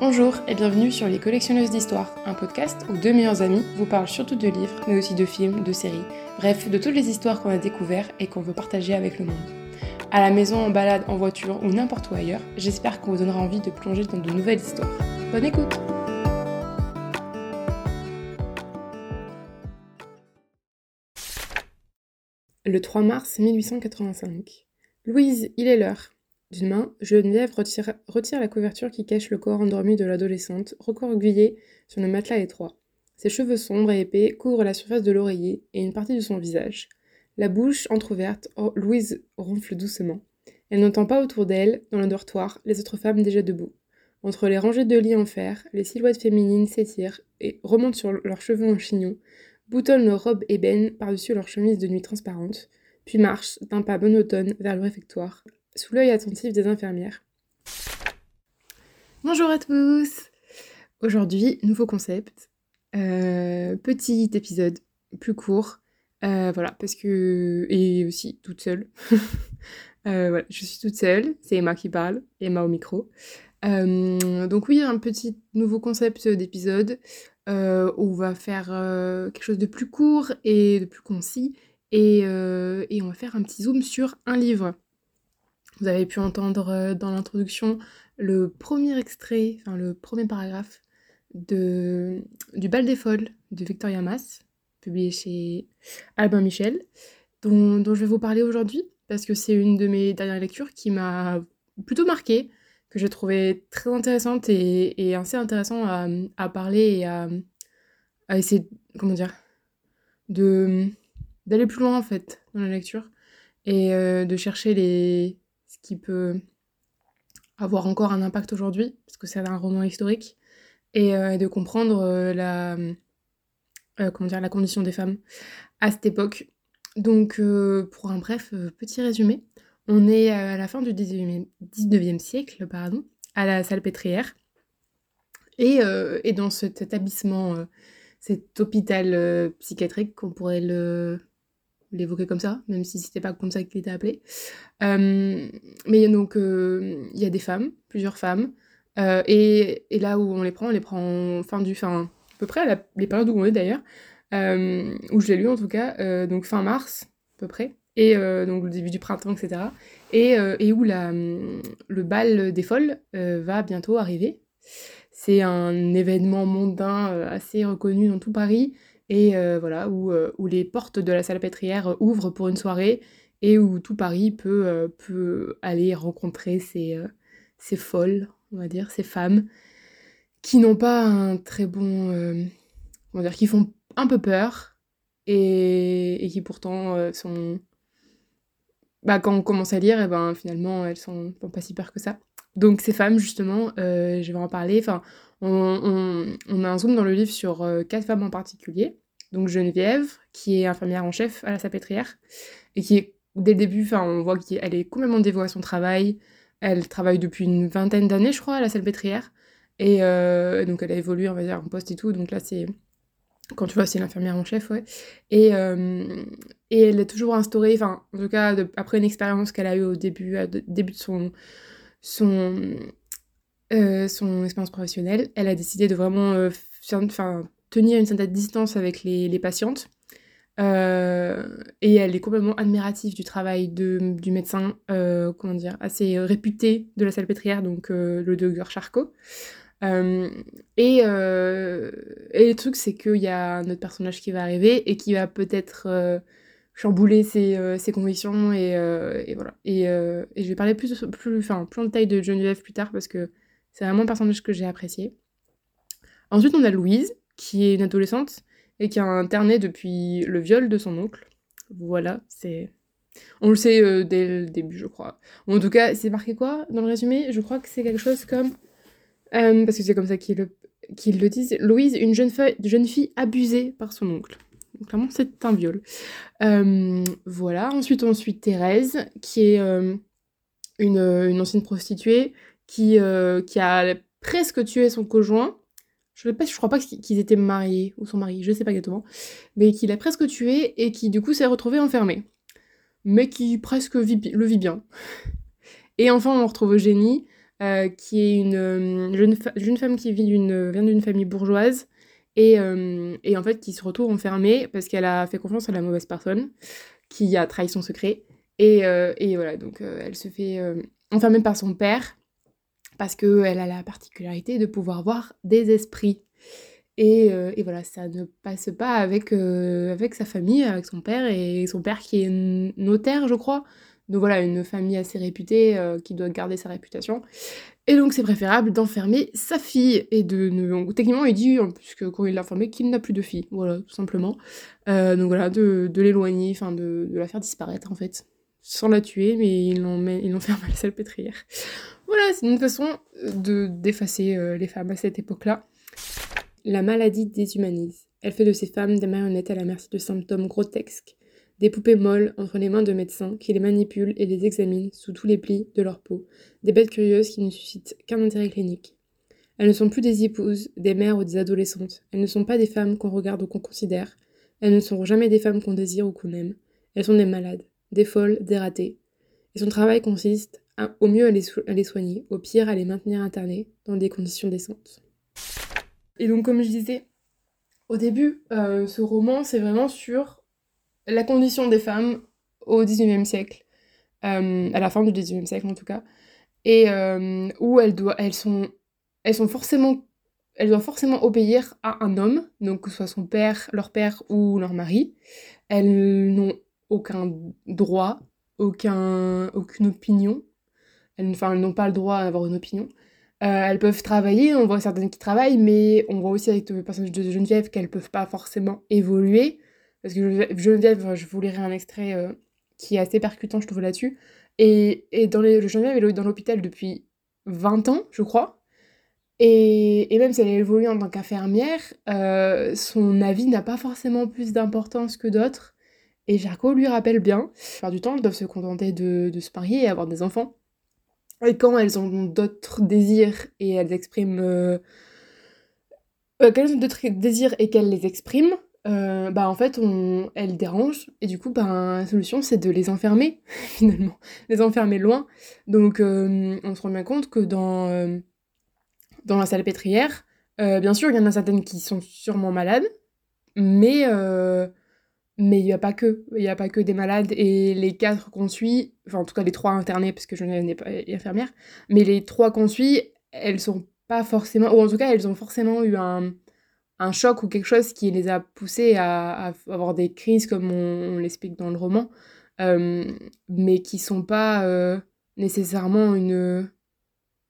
Bonjour et bienvenue sur Les Collectionneuses d'Histoire, un podcast où deux meilleurs amis vous parlent surtout de livres, mais aussi de films, de séries, bref, de toutes les histoires qu'on a découvertes et qu'on veut partager avec le monde. À la maison, en balade, en voiture ou n'importe où ailleurs, j'espère qu'on vous donnera envie de plonger dans de nouvelles histoires. Bonne écoute Le 3 mars 1885. Louise, il est l'heure. D'une main, Geneviève retire, la couverture qui cache le corps endormi de l'adolescente, recroquevillée sur le matelas étroit. Ses cheveux sombres et épais couvrent la surface de l'oreiller et une partie de son visage. La bouche entr'ouverte, oh, Louise ronfle doucement. Elle n'entend pas autour d'elle, dans le dortoir, les autres femmes déjà debout. Entre les rangées de lits en fer, les silhouettes féminines s'étirent et remontent sur leurs cheveux en chignon, boutonnent leurs robes ébènes par-dessus leurs chemises de nuit transparentes, puis marchent d'un pas monotone vers le réfectoire, sous l'œil attentif des infirmières. Bonjour à tous Aujourd'hui, nouveau concept. Euh, petit épisode plus court. Euh, voilà, parce que... Et aussi toute seule. euh, voilà, je suis toute seule. C'est Emma qui parle. Emma au micro. Donc oui, un petit nouveau concept d'épisode où on va faire quelque chose de plus court et de plus concis. Et on va faire un petit zoom sur un livre. Vous avez pu entendre euh, dans l'introduction le premier extrait, enfin le premier paragraphe de, du Bal des Folles de Victoria Mass, publié chez Albin Michel, dont, je vais vous parler aujourd'hui, parce que c'est une de mes dernières lectures qui m'a plutôt marquée, que j'ai trouvé très intéressante et, assez intéressant à, parler et à, à, essayer, comment dire, de d'aller plus loin en fait dans la lecture et euh, de chercher les, qui peut avoir encore un impact aujourd'hui, parce que c'est un roman historique, et, euh, de comprendre euh, la, euh, comment dire, la condition des femmes à cette époque. Donc, pour un bref petit résumé, on est à la fin du 19e, 19e siècle, pardon, à la Salpêtrière, et, et dans cet établissement, cet hôpital psychiatrique, qu'on pourrait le l'évoquer comme ça, même si c'était pas comme ça qu'il était appelé. Euh, mais donc, il euh, y a des femmes, plusieurs femmes, euh, et, et, là où on les prend, on les prend en fin du, fin, à peu près à la, les périodes où on est d'ailleurs, où je l'ai lu en tout cas, donc fin mars, à peu près, et donc le début du printemps, etc. Et, et où la, le bal des folles va bientôt arriver. C'est un événement mondain assez reconnu dans tout Paris, et euh, voilà, où, euh, où, les portes de la salpêtrière ouvrent pour une soirée et où tout Paris peut, euh, peut aller rencontrer ces, ces folles, on va dire, ces femmes qui n'ont pas un très bon. on va dire, qui font un peu peur et, et qui pourtant sont. Bah, quand on commence à lire, et ben, finalement, elles sont pas si peur que ça. Donc ces femmes, justement, je vais en parler. Enfin, on, a un zoom dans le livre sur euh, quatre femmes en particulier. Donc Geneviève, qui est infirmière en chef à la Salpêtrière, et qui est, dès le début, on voit qu'elle est complètement dévouée à son travail. Elle travaille depuis une vingtaine d'années, je crois, à la Salpêtrière. Et euh, donc elle a évolué, on va dire, en poste et tout. Donc là, c'est... Quand tu vois, c'est l'infirmière en chef, ouais. Et, euh, et elle a toujours instauré, enfin, en tout cas, après une expérience qu'elle a eue au début, de, début de son, euh, son expérience professionnelle, elle a décidé de vraiment euh, tenir une certaine distance avec les, les patientes. Euh, et elle est complètement admirative du travail de, du médecin, comment dire, assez réputé de la salpêtrière, donc le docteur Charcot. et, et le truc, c'est qu'il y a un autre personnage qui va arriver et qui va peut-être chambouler ses, ses convictions et, voilà. Et, et, je vais parler plus, plus, enfin, plus en détail de Geneviève plus tard parce que c'est vraiment un personnage que j'ai apprécié. Ensuite, on a Louise, qui est une adolescente et qui a interné depuis le viol de son oncle. Voilà, c'est. On le sait euh, dès le début, je crois. En tout cas, c'est marqué quoi dans le résumé? Je crois que c'est quelque chose comme. Euh, parce que c'est comme ça qu'ils le, le disent. Louise, une jeune, fille abusée par son oncle. Donc, clairement, c'est un viol. Euh, voilà. Ensuite, on suit Thérèse, qui est une, ancienne prostituée qui, euh, qui a presque tué son conjoint. Je ne je crois pas qu'ils étaient mariés, ou son mari, je ne sais pas exactement. Mais qui l'a presque tué et qui, du coup, s'est retrouvé enfermé. Mais qui presque vit, le vit bien. Et enfin, on retrouve Eugénie, qui est une jeune, jeune, femme qui vient d'une famille bourgeoise et, et, en fait qui se retrouve enfermée parce qu'elle a fait confiance à la mauvaise personne qui a trahi son secret. Et, et voilà, donc elle se fait enfermer par son père parce qu'elle a la particularité de pouvoir voir des esprits. Et, et, voilà, ça ne passe pas avec, avec sa famille, avec son père, et son père qui est notaire, je crois. Donc voilà, une famille assez réputée euh, qui doit garder sa réputation. Et donc c'est préférable d'enfermer sa fille et de... Techniquement il dit, puisque quand il l'a qu'il n'a plus de fille. Voilà, tout simplement. Euh, donc voilà, de, l'éloigner, enfin de, la faire disparaître en fait. Sans la tuer, mais il l'enferme à la salpêtrière. Voilà, c'est une façon de d'effacer euh, les femmes à cette époque-là. La maladie déshumanise. Elle fait de ces femmes des marionnettes à la merci de symptômes grotesques des poupées molles entre les mains de médecins qui les manipulent et les examinent sous tous les plis de leur peau, des bêtes curieuses qui ne suscitent qu'un intérêt clinique. Elles ne sont plus des épouses, des mères ou des adolescentes, elles ne sont pas des femmes qu'on regarde ou qu'on considère, elles ne seront jamais des femmes qu'on désire ou qu'on aime, elles sont des malades, des folles, des ratées. Et son travail consiste au mieux à les, soigner, au pire à les maintenir internées dans des conditions décentes. Et donc comme je disais au début, euh, ce roman c'est vraiment sur la condition des femmes au XIXe siècle, euh, à la fin du XIXe siècle en tout cas, et euh, où elles, doivent, elles, sont, elles, sont forcément, elles doivent forcément obéir à un homme, donc que ce soit son père, leur père ou leur mari. Elles n'ont aucun droit, aucun, aucune opinion. Elles, enfin, elles n'ont pas le droit d'avoir une opinion. Euh, elles peuvent travailler, on voit certaines qui travaillent, mais on voit aussi avec le personnage de Geneviève qu'elles peuvent pas forcément évoluer. Parce que Geneviève, je vous lirai un extrait euh, qui est assez percutant, je trouve, là-dessus. Et, et dans les, Geneviève, est dans l'hôpital depuis 20 ans, je crois. Et, et, même si elle évolue en tant qu'infirmière, euh, son avis n'a pas forcément plus d'importance que d'autres. Et Jarko lui rappelle bien, par du temps, elles doivent se contenter de, se marier et avoir des enfants. Et quand elles ont d'autres désirs et elles expriment... Euh, euh, quand elles ont d'autres désirs et qu'elles les expriment, euh, bah en fait on, elles dérangent et du coup bah, la solution c'est de les enfermer finalement, les enfermer loin. Donc euh, on se rend bien compte que dans, euh, dans la salle pétrière, bien sûr il y en a certaines qui sont sûrement malades, mais mais il n'y a pas que, il y a pas que des malades et les quatre qu'on suit, enfin en tout cas les trois internés parce que je n'ai pas infirmière, mais les trois qu'on suit, elles sont pas forcément, ou en tout cas elles ont forcément eu un un choc ou quelque chose qui les a poussés à, avoir des crises comme on, l'explique dans le roman, euh, mais qui sont pas euh, nécessairement une...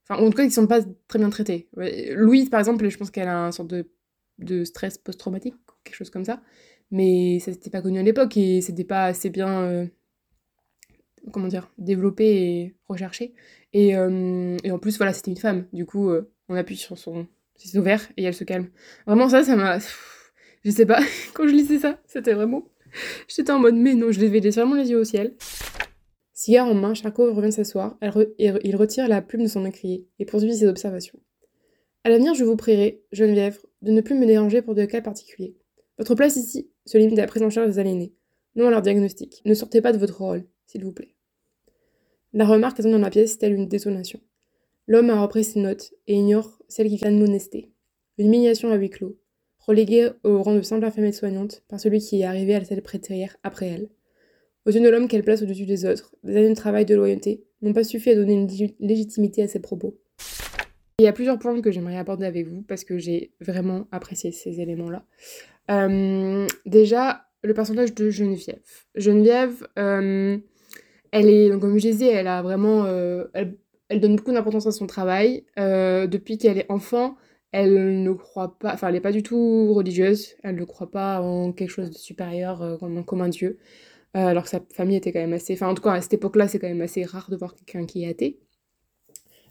Enfin, en tout cas, qui sont pas très bien traités. Louise, par exemple, je pense qu'elle a un sorte de, de stress post-traumatique, quelque chose comme ça, mais ça n'était pas connu à l'époque et c'était pas assez bien... Euh, comment dire, développé et recherché. Et, et en plus, voilà, c'était une femme. Du coup, on appuie sur son, c'est ouvert et elle se calme. Vraiment, ça, ça m'a. Je sais pas, quand je lisais ça, c'était vraiment. J'étais en mode, mais non, je levais vraiment les yeux au ciel. Cigare en main, Charcot revient s'asseoir, il retire la plume de son écrier et poursuit ses observations. À l'avenir, je vous prierai, Geneviève, de ne plus me déranger pour de cas particuliers. Votre place ici se limite à la prise en charge des aliénés, non à leur diagnostic. Ne sortez pas de votre rôle, s'il vous plaît. La remarque résonne dans la pièce telle une détonation. L'homme a repris ses notes et ignore celle qui vient de monester. Une humiliation à huis clos, reléguée au rang de simple infirmière soignante par celui qui est arrivé à la salle prêtrière après elle. Aux yeux de l'homme qu'elle place au-dessus des autres, des années de travail de loyauté n'ont pas suffi à donner une légitimité à ses propos. Il y a plusieurs points que j'aimerais aborder avec vous parce que j'ai vraiment apprécié ces éléments-là. Euh, déjà, le personnage de Geneviève. Geneviève, euh, elle est, comme je disais, elle a vraiment, euh, elle donne beaucoup d'importance à son travail. Depuis qu'elle est enfant, elle ne croit pas, enfin elle n'est pas du tout religieuse, elle ne croit pas en quelque chose de supérieur euh, comme, un dieu, alors que sa famille était quand même assez, enfin en tout cas à cette époque-là c'est quand même assez rare de voir quelqu'un qui est athée.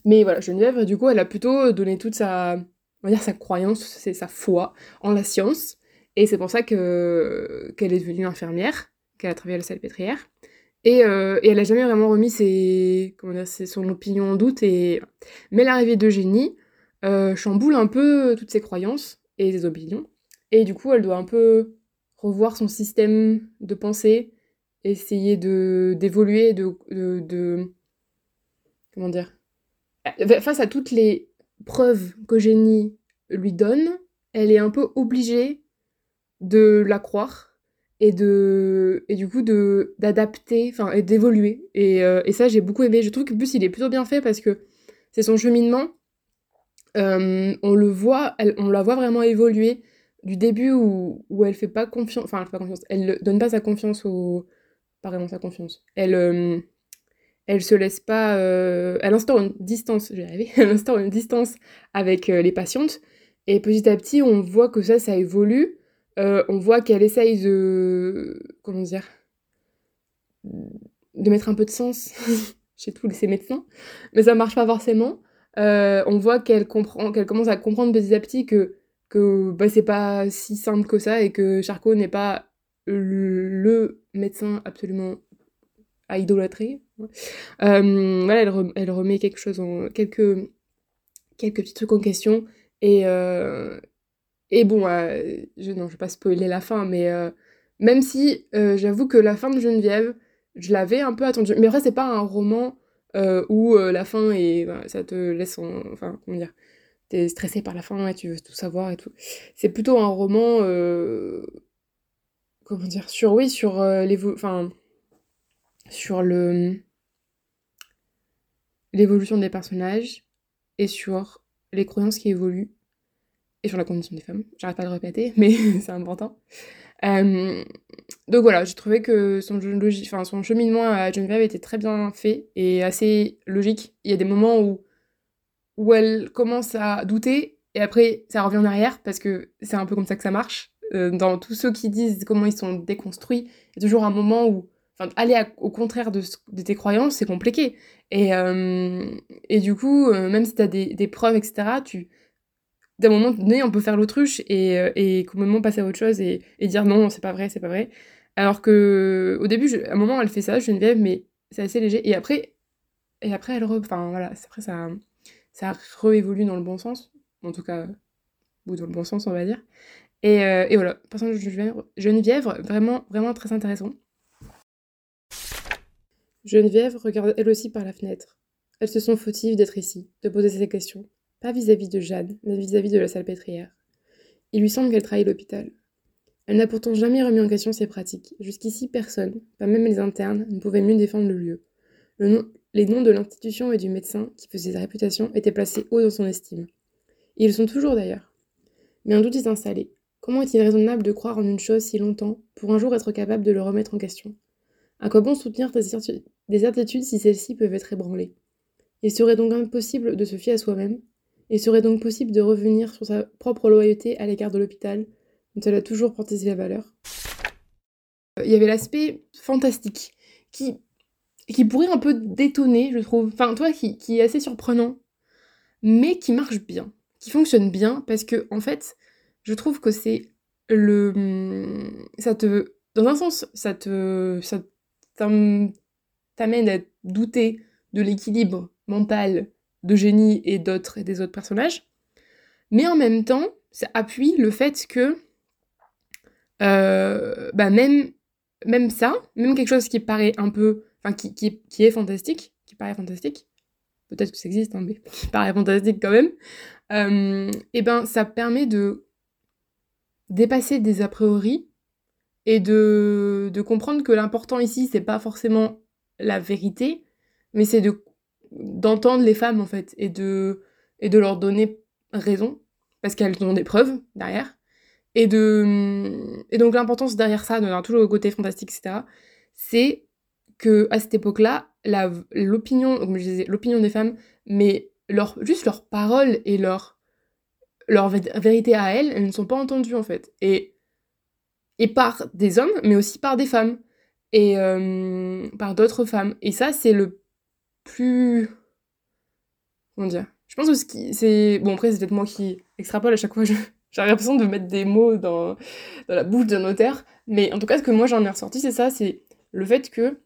Mais voilà, Geneviève du coup elle a plutôt donné toute sa, on va dire sa croyance, c'est sa foi en la science, et c'est pour ça que qu'elle est devenue infirmière, qu'elle a travaillé à la salpêtrière. Et, euh, et, elle a jamais vraiment remis ses, comment dire, son opinion en doute. Et... Mais l'arrivée d'Eugénie euh, chamboule un peu toutes ses croyances et ses opinions. Et du coup, elle doit un peu revoir son système de pensée, essayer de d'évoluer, de, de, comment dire, face à toutes les preuves qu'Eugénie lui donne, elle est un peu obligée de la croire et de et du coup de d'adapter enfin et d'évoluer. Et, euh, et, ça j'ai beaucoup aimé. Je trouve que plus il est plutôt bien fait parce que c'est son cheminement. Euh, on le voit elle, on la voit vraiment évoluer du début où, où elle fait pas confiance enfin elle pas confiance elle donne pas sa confiance au pas vraiment sa confiance. Elle euh, elle se laisse pas elle instaure une distance elle instaure une distance avec les patientes. Et petit à petit on voit que ça ça évolue euh, on voit qu'elle essaye de. Comment dire De mettre un peu de sens chez tous ces médecins, mais ça marche pas forcément. Euh, on voit qu'elle comprend, qu'elle commence à comprendre petit à petit que, que bah, c'est pas si simple que ça et que Charcot n'est pas le médecin absolument à idolâtrer. Euh, voilà, elle, remet quelque chose en. quelques, quelques petits trucs en question et, et bon, euh, je, non, je vais pas spoiler la fin, mais euh, même si euh, j'avoue que la fin de Geneviève, je l'avais un peu attendue. Mais après, c'est pas un roman où la fin et ça te laisse en. Enfin, comment dire T'es stressé par la fin et tu veux tout savoir et tout. C'est plutôt un roman. comment dire Sur, oui, sur les. Enfin. Sur le. L'évolution des personnages et sur les croyances qui évoluent et sur la condition des femmes. J'arrête pas de le répéter, mais c'est important. Euh, donc voilà, j'ai trouvé que son, enfin, son cheminement à Geneviève était très bien fait et assez logique. Il y a des moments où, où elle commence à douter et après ça revient en arrière parce que c'est un peu comme ça que ça marche. Euh, dans tous ceux qui disent comment ils sont déconstruits, il y a toujours un moment où aller au contraire de, de, tes croyances, c'est compliqué. Et, euh, et du coup, même si tu as des, des preuves, etc., tu d'un moment donné, on peut faire l'autruche et, euh, et complètement passer à autre chose et, et dire non, c'est pas vrai, c'est pas vrai. Alors que au début, à un moment, elle fait ça, Geneviève, mais c'est assez léger. Et après, et après elle re... Enfin, voilà, après, ça, ça réévolue dans le bon sens. En tout cas, ou dans le bon sens, on va dire. Et, euh, et voilà, personnage Geneviève, Geneviève, vraiment, vraiment très intéressant. Geneviève regarde elle aussi par la fenêtre. Elles se sont fautives d'être ici, de poser ces questions. Pas vis-à-vis de Jeanne, mais vis-à-vis de la salpêtrière. Il lui semble qu'elle trahit l'hôpital. Elle n'a pourtant jamais remis en question ses pratiques. Jusqu'ici, personne, pas même les internes, ne pouvait mieux défendre le lieu. les noms de l'institution et du médecin qui faisait sa réputation étaient placés haut dans son estime. Ils sont toujours d'ailleurs. Mais un doute est installé. Comment est-il raisonnable de croire en une chose si longtemps pour un jour être capable de le remettre en question? À quoi bon soutenir des, certitudes si celles-ci peuvent être ébranlées? Il serait donc impossible de se fier à soi-même, il serait donc possible de revenir sur sa propre loyauté à l'égard de l'hôpital, dont elle a toujours porté la valeur. Il y avait l'aspect fantastique, qui, qui pourrait un peu détonner, je trouve. Enfin, toi, qui, qui est assez surprenant, mais qui marche bien, qui fonctionne bien, parce que, en fait, je trouve que c'est le. Ça te. Dans un sens, ça te. Ça t'amène à douter de l'équilibre mental de génie et d'autres et des autres personnages. Mais en même temps, ça appuie le fait que euh, bah même, même ça, même quelque chose qui paraît un peu, enfin qui, qui, est fantastique, qui paraît fantastique, peut-être que ça existe, hein, mais qui paraît fantastique quand même, euh, et ben ça permet de dépasser des a priori et de, de comprendre que l'important ici, c'est pas forcément la vérité, mais c'est de d'entendre les femmes en fait et de, et de leur donner raison parce qu'elles ont des preuves derrière et de et donc l'importance derrière ça de toujours le côté fantastique etc c'est que à cette époque-là l'opinion comme je disais l'opinion des femmes mais leur juste leurs paroles et leur leur vérité à elles elles ne sont pas entendues en fait. Et et par des hommes mais aussi par des femmes. Et euh, par d'autres femmes. Et ça c'est le plus. Comment dire Je pense que c'est. Bon, après, c'est peut-être moi qui extrapole à chaque fois. J'ai l'impression de mettre des mots dans, la bouche d'un notaire. Mais en tout cas, ce que moi j'en ai ressorti, c'est ça c'est le fait que,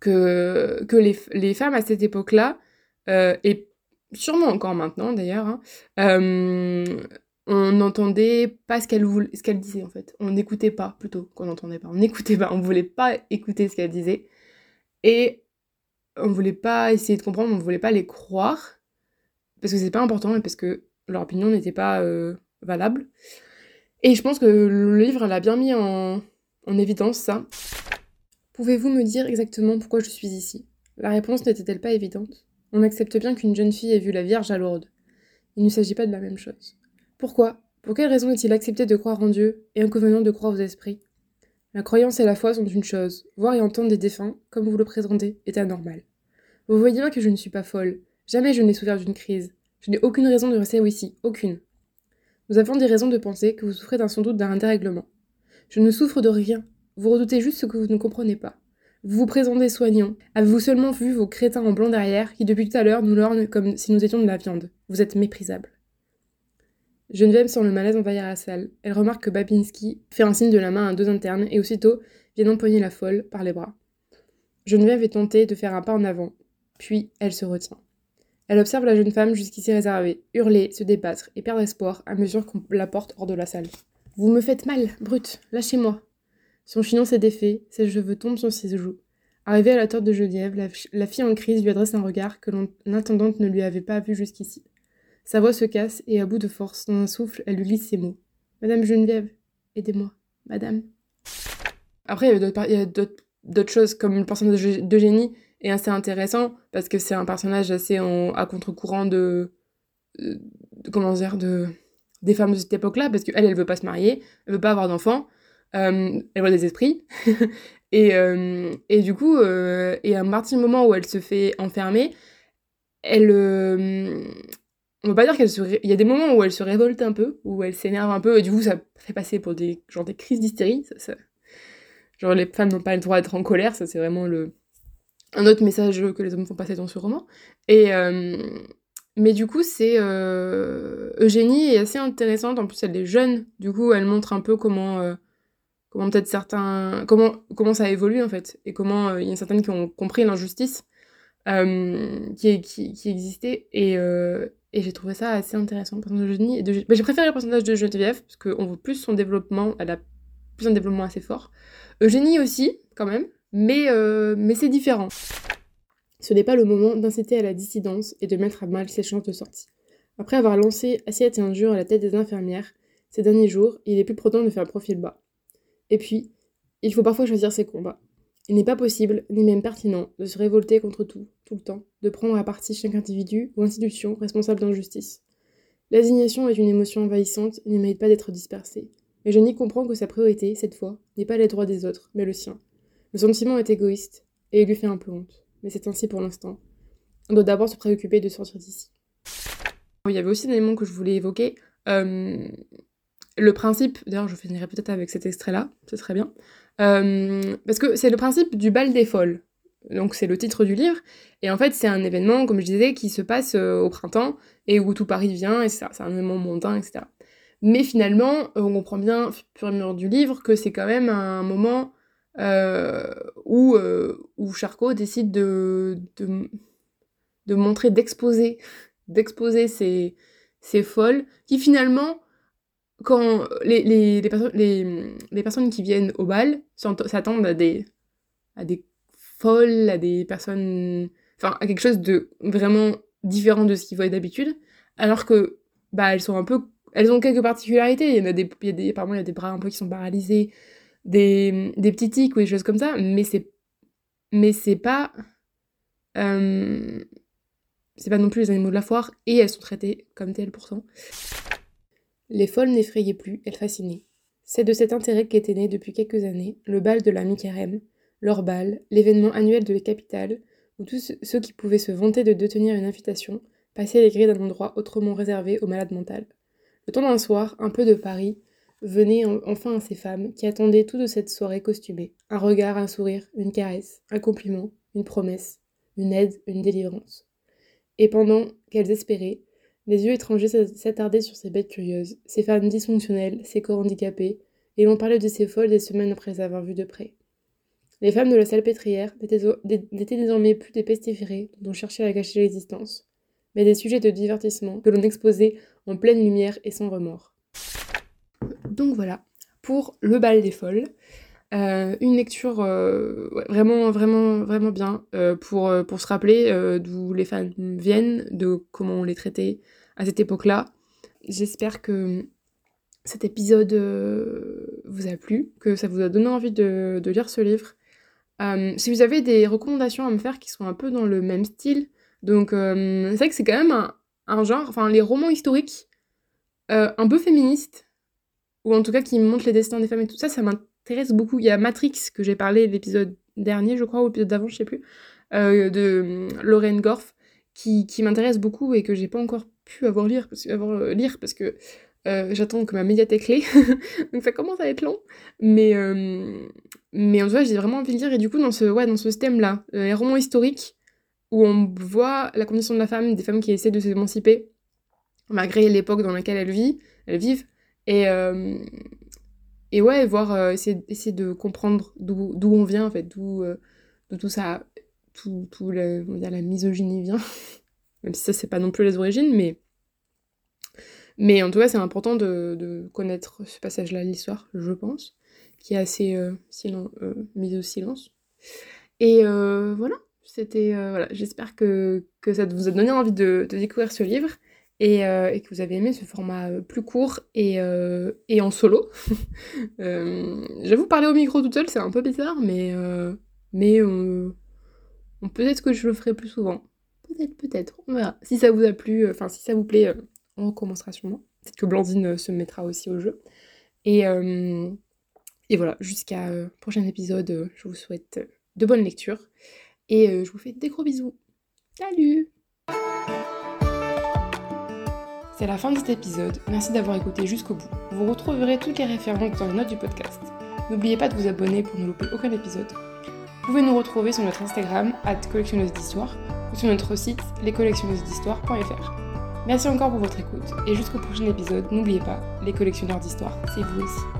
que, les, femmes à cette époque-là, euh, et sûrement encore maintenant d'ailleurs, hein, euh, on n'entendait pas ce qu'elle ce qu'elle disait en fait. On n'écoutait pas plutôt qu'on n'entendait pas. On n'écoutait pas, on voulait pas écouter ce qu'elle disait. Et on voulait pas essayer de comprendre, on voulait pas les croire. parce que c'est pas important et parce que leur opinion n'était pas euh, valable. Et je pense que le livre l'a bien mis en, en évidence ça. Pouvez-vous me dire exactement pourquoi je suis ici? La réponse n'était-elle pas évidente? On accepte bien qu'une jeune fille ait vu la Vierge à Lourdes. Il ne s'agit pas de la même chose. Pourquoi? Pour quelle raison est-il accepté de croire en Dieu et inconvénient de croire aux esprits? La croyance et la foi sont une chose, voir et entendre des défunts, comme vous le présentez, est anormal. Vous voyez bien que je ne suis pas folle. Jamais je n'ai souffert d'une crise. Je n'ai aucune raison de rester ici, aucune. Nous avons des raisons de penser que vous souffrez d'un sans doute d'un dérèglement. Je ne souffre de rien. Vous redoutez juste ce que vous ne comprenez pas. Vous vous présentez soignant. Avez-vous seulement vu vos crétins en blanc derrière qui depuis tout à l'heure nous lorgnent comme si nous étions de la viande Vous êtes méprisable. Geneviève sent le malaise envahir la salle. Elle remarque que Babinski fait un signe de la main à deux internes et aussitôt vient empoigner la folle par les bras. Geneviève est tentée de faire un pas en avant, puis elle se retient. Elle observe la jeune femme jusqu'ici réservée, hurler, se débattre et perdre espoir à mesure qu'on la porte hors de la salle. Vous me faites mal, brute, lâchez-moi. Son chignon s'est défait, ses cheveux tombent sur ses joues. Arrivée à la torte de Geneviève, la, fille en crise lui adresse un regard que l'intendante ne lui avait pas vu jusqu'ici. Sa voix se casse et à bout de force, dans un souffle, elle lui glisse ces mots. Madame Geneviève, aidez-moi, madame. Après, il y a d'autres choses, comme le personnage d'Eugénie est assez intéressant parce que c'est un personnage assez à contre-courant de, comment dire de des femmes de cette époque-là parce qu'elle elle veut pas se marier elle veut pas avoir d'enfants euh, elle voit des esprits et, euh, et du coup euh, et à partir du moment où elle se fait enfermer elle on va pas dire qu'elle se il y a des moments où elle se révolte un peu où elle s'énerve un peu et du coup ça fait passer pour des genre des crises d'hystérie genre les femmes n'ont pas le droit d'être en colère ça c'est vraiment le un autre message que les hommes font passer dans ce roman. Et, euh, mais du coup, c'est euh, Eugénie est assez intéressante. En plus, elle est jeune. Du coup, elle montre un peu comment, euh, comment peut-être certains, comment comment ça évolue en fait, et comment il y a certaines qui ont compris l'injustice qui, qui, existait. Et, et j'ai trouvé ça assez intéressant. Bah, j'ai préféré le personnage de Geneviève parce qu'on voit plus son développement. Elle a plus un développement assez fort. Eugénie aussi, quand même mais, euh, mais c'est différent. Ce n'est pas le moment d'inciter à la dissidence et de mettre à mal ses chances de sortie. Après avoir lancé assiette et injures à la tête des infirmières, ces derniers jours, il est plus prudent de faire profil bas. Et puis, il faut parfois choisir ses combats. Il n'est pas possible, ni même pertinent, de se révolter contre tout, tout le temps, de prendre à partie chaque individu ou institution responsable d'injustice. L'indignation est une émotion envahissante et ne mérite pas d'être dispersée. Mais je n'y comprends que sa priorité, cette fois, n'est pas les droits des autres, mais le sien. Le sentiment est égoïste, et il lui fait un peu honte. Mais c'est ainsi pour l'instant. On doit d'abord se préoccuper de sortir d'ici. Il y avait aussi un élément que je voulais évoquer. Euh, le principe, d'ailleurs je finirai peut-être avec cet extrait-là, ce serait bien. Euh, parce que c'est le principe du bal des folles. Donc c'est le titre du livre. Et en fait c'est un événement, comme je disais, qui se passe euh, au printemps et où tout Paris vient, et c'est un événement mondain, etc. Mais finalement, on comprend bien, à mesure du livre, que c'est quand même un moment euh, où, où Charcot décide de, de, de montrer, d'exposer, d'exposer ces folles, qui finalement, quand les, les, les, personnes, les, les personnes qui viennent au bal s'attendent à des, à des folles, à des personnes, enfin à quelque chose de vraiment différent de ce qu'ils voient d'habitude, alors que bah elles sont un peu, elles ont quelques particularités. Il y en a des, il y a des, apparemment il y a des bras un peu qui sont paralysés, des, des petits tics ou des choses comme ça, mais c'est mais c'est pas euh, c'est pas non plus les animaux de la foire et elles sont traitées comme telles pourtant. Les folles n'effrayaient plus, elles fascinaient. C'est de cet intérêt qu'était né depuis quelques années le bal de la mi-carême, leur bal, l'événement annuel de la capitale, où tous ceux qui pouvaient se vanter de détenir une invitation passaient les grilles d'un endroit autrement réservé aux malades mentales. Le temps d'un soir, un peu de Paris, venait enfin à ces femmes qui attendaient tout de cette soirée costumée. Un regard, un sourire, une caresse, un compliment, une promesse, une aide, une délivrance. Et pendant qu'elles espéraient, les yeux étrangers s'attardaient sur ces bêtes curieuses, ces femmes dysfonctionnelles, ces corps handicapés, et l'on parlait de ces folles des semaines après les avoir vues de près. Les femmes de la salpêtrière n'étaient désormais plus des pestiférées dont on cherchait à cacher l'existence, mais des sujets de divertissement que l'on exposait en pleine lumière et sans remords. Donc voilà, pour le bal des folles. Une lecture vraiment, vraiment, vraiment bien pour, pour se rappeler d'où les femmes viennent, de comment on les traitait à cette époque-là. J'espère que cet épisode vous a plu, que ça vous a donné envie de, de lire ce livre. si vous avez des recommandations à me faire qui sont un peu dans le même style, donc c'est vrai que c'est quand même un, un genre, enfin les romans historiques un peu féministes, ou en tout cas qui montrent les destins des femmes et tout ça, ça m'intéresse beaucoup. Il y a Matrix, que j'ai parlé l'épisode dernier, je crois, ou l'épisode d'avant, je sais plus, euh, de Lorraine Gorf, qui, qui m'intéresse beaucoup et que j'ai pas encore pu avoir lire parce, avoir, euh, lire parce que euh, j'attends que ma médiathèque l'ait, donc ça commence à être long. Mais, mais en tout cas, j'ai vraiment envie de lire, et du coup, dans ce, ouais, dans ce thème-là, les romans historiques, où on voit la condition de la femme, des femmes qui essaient de s'émanciper, malgré l'époque dans laquelle elles vivent, elles vivent et, euh, et ouais, voir, euh, essayer, de comprendre d'où on vient, en fait, d'où euh, tout ça, tout, tout la, misogynie vient. Même si ça, c'est pas non plus les origines, mais. Mais en tout cas, c'est important de, de, connaître ce passage-là de l'histoire, je pense, qui est assez silen mis au silence. Et voilà, c'était. voilà, j'espère que, que ça vous a donné envie de, de découvrir ce livre. Euh, et, que vous avez aimé ce format euh, plus court et, euh, et en solo. J'avoue, parler au micro toute seule, c'est un peu bizarre, mais, mais peut-être que je le ferai plus souvent. Peut-être, peut-être, on. Si ça vous a plu, enfin si ça vous plaît, on recommencera sûrement. Peut-être que Blandine se mettra aussi au jeu. Et, et voilà, jusqu'à prochain épisode, je vous souhaite de bonnes lectures. Et je vous fais des gros bisous. Salut c'est la fin de cet épisode, merci d'avoir écouté jusqu'au bout. Vous retrouverez toutes les références dans les notes du podcast. N'oubliez pas de vous abonner pour ne louper aucun épisode. Vous pouvez nous retrouver sur notre Instagram, collectionneuse d'histoire, ou sur notre site, lescollectionneuses-d'histoire.fr. Merci encore pour votre écoute, et jusqu'au prochain épisode, n'oubliez pas, les collectionneurs d'histoire, c'est vous aussi.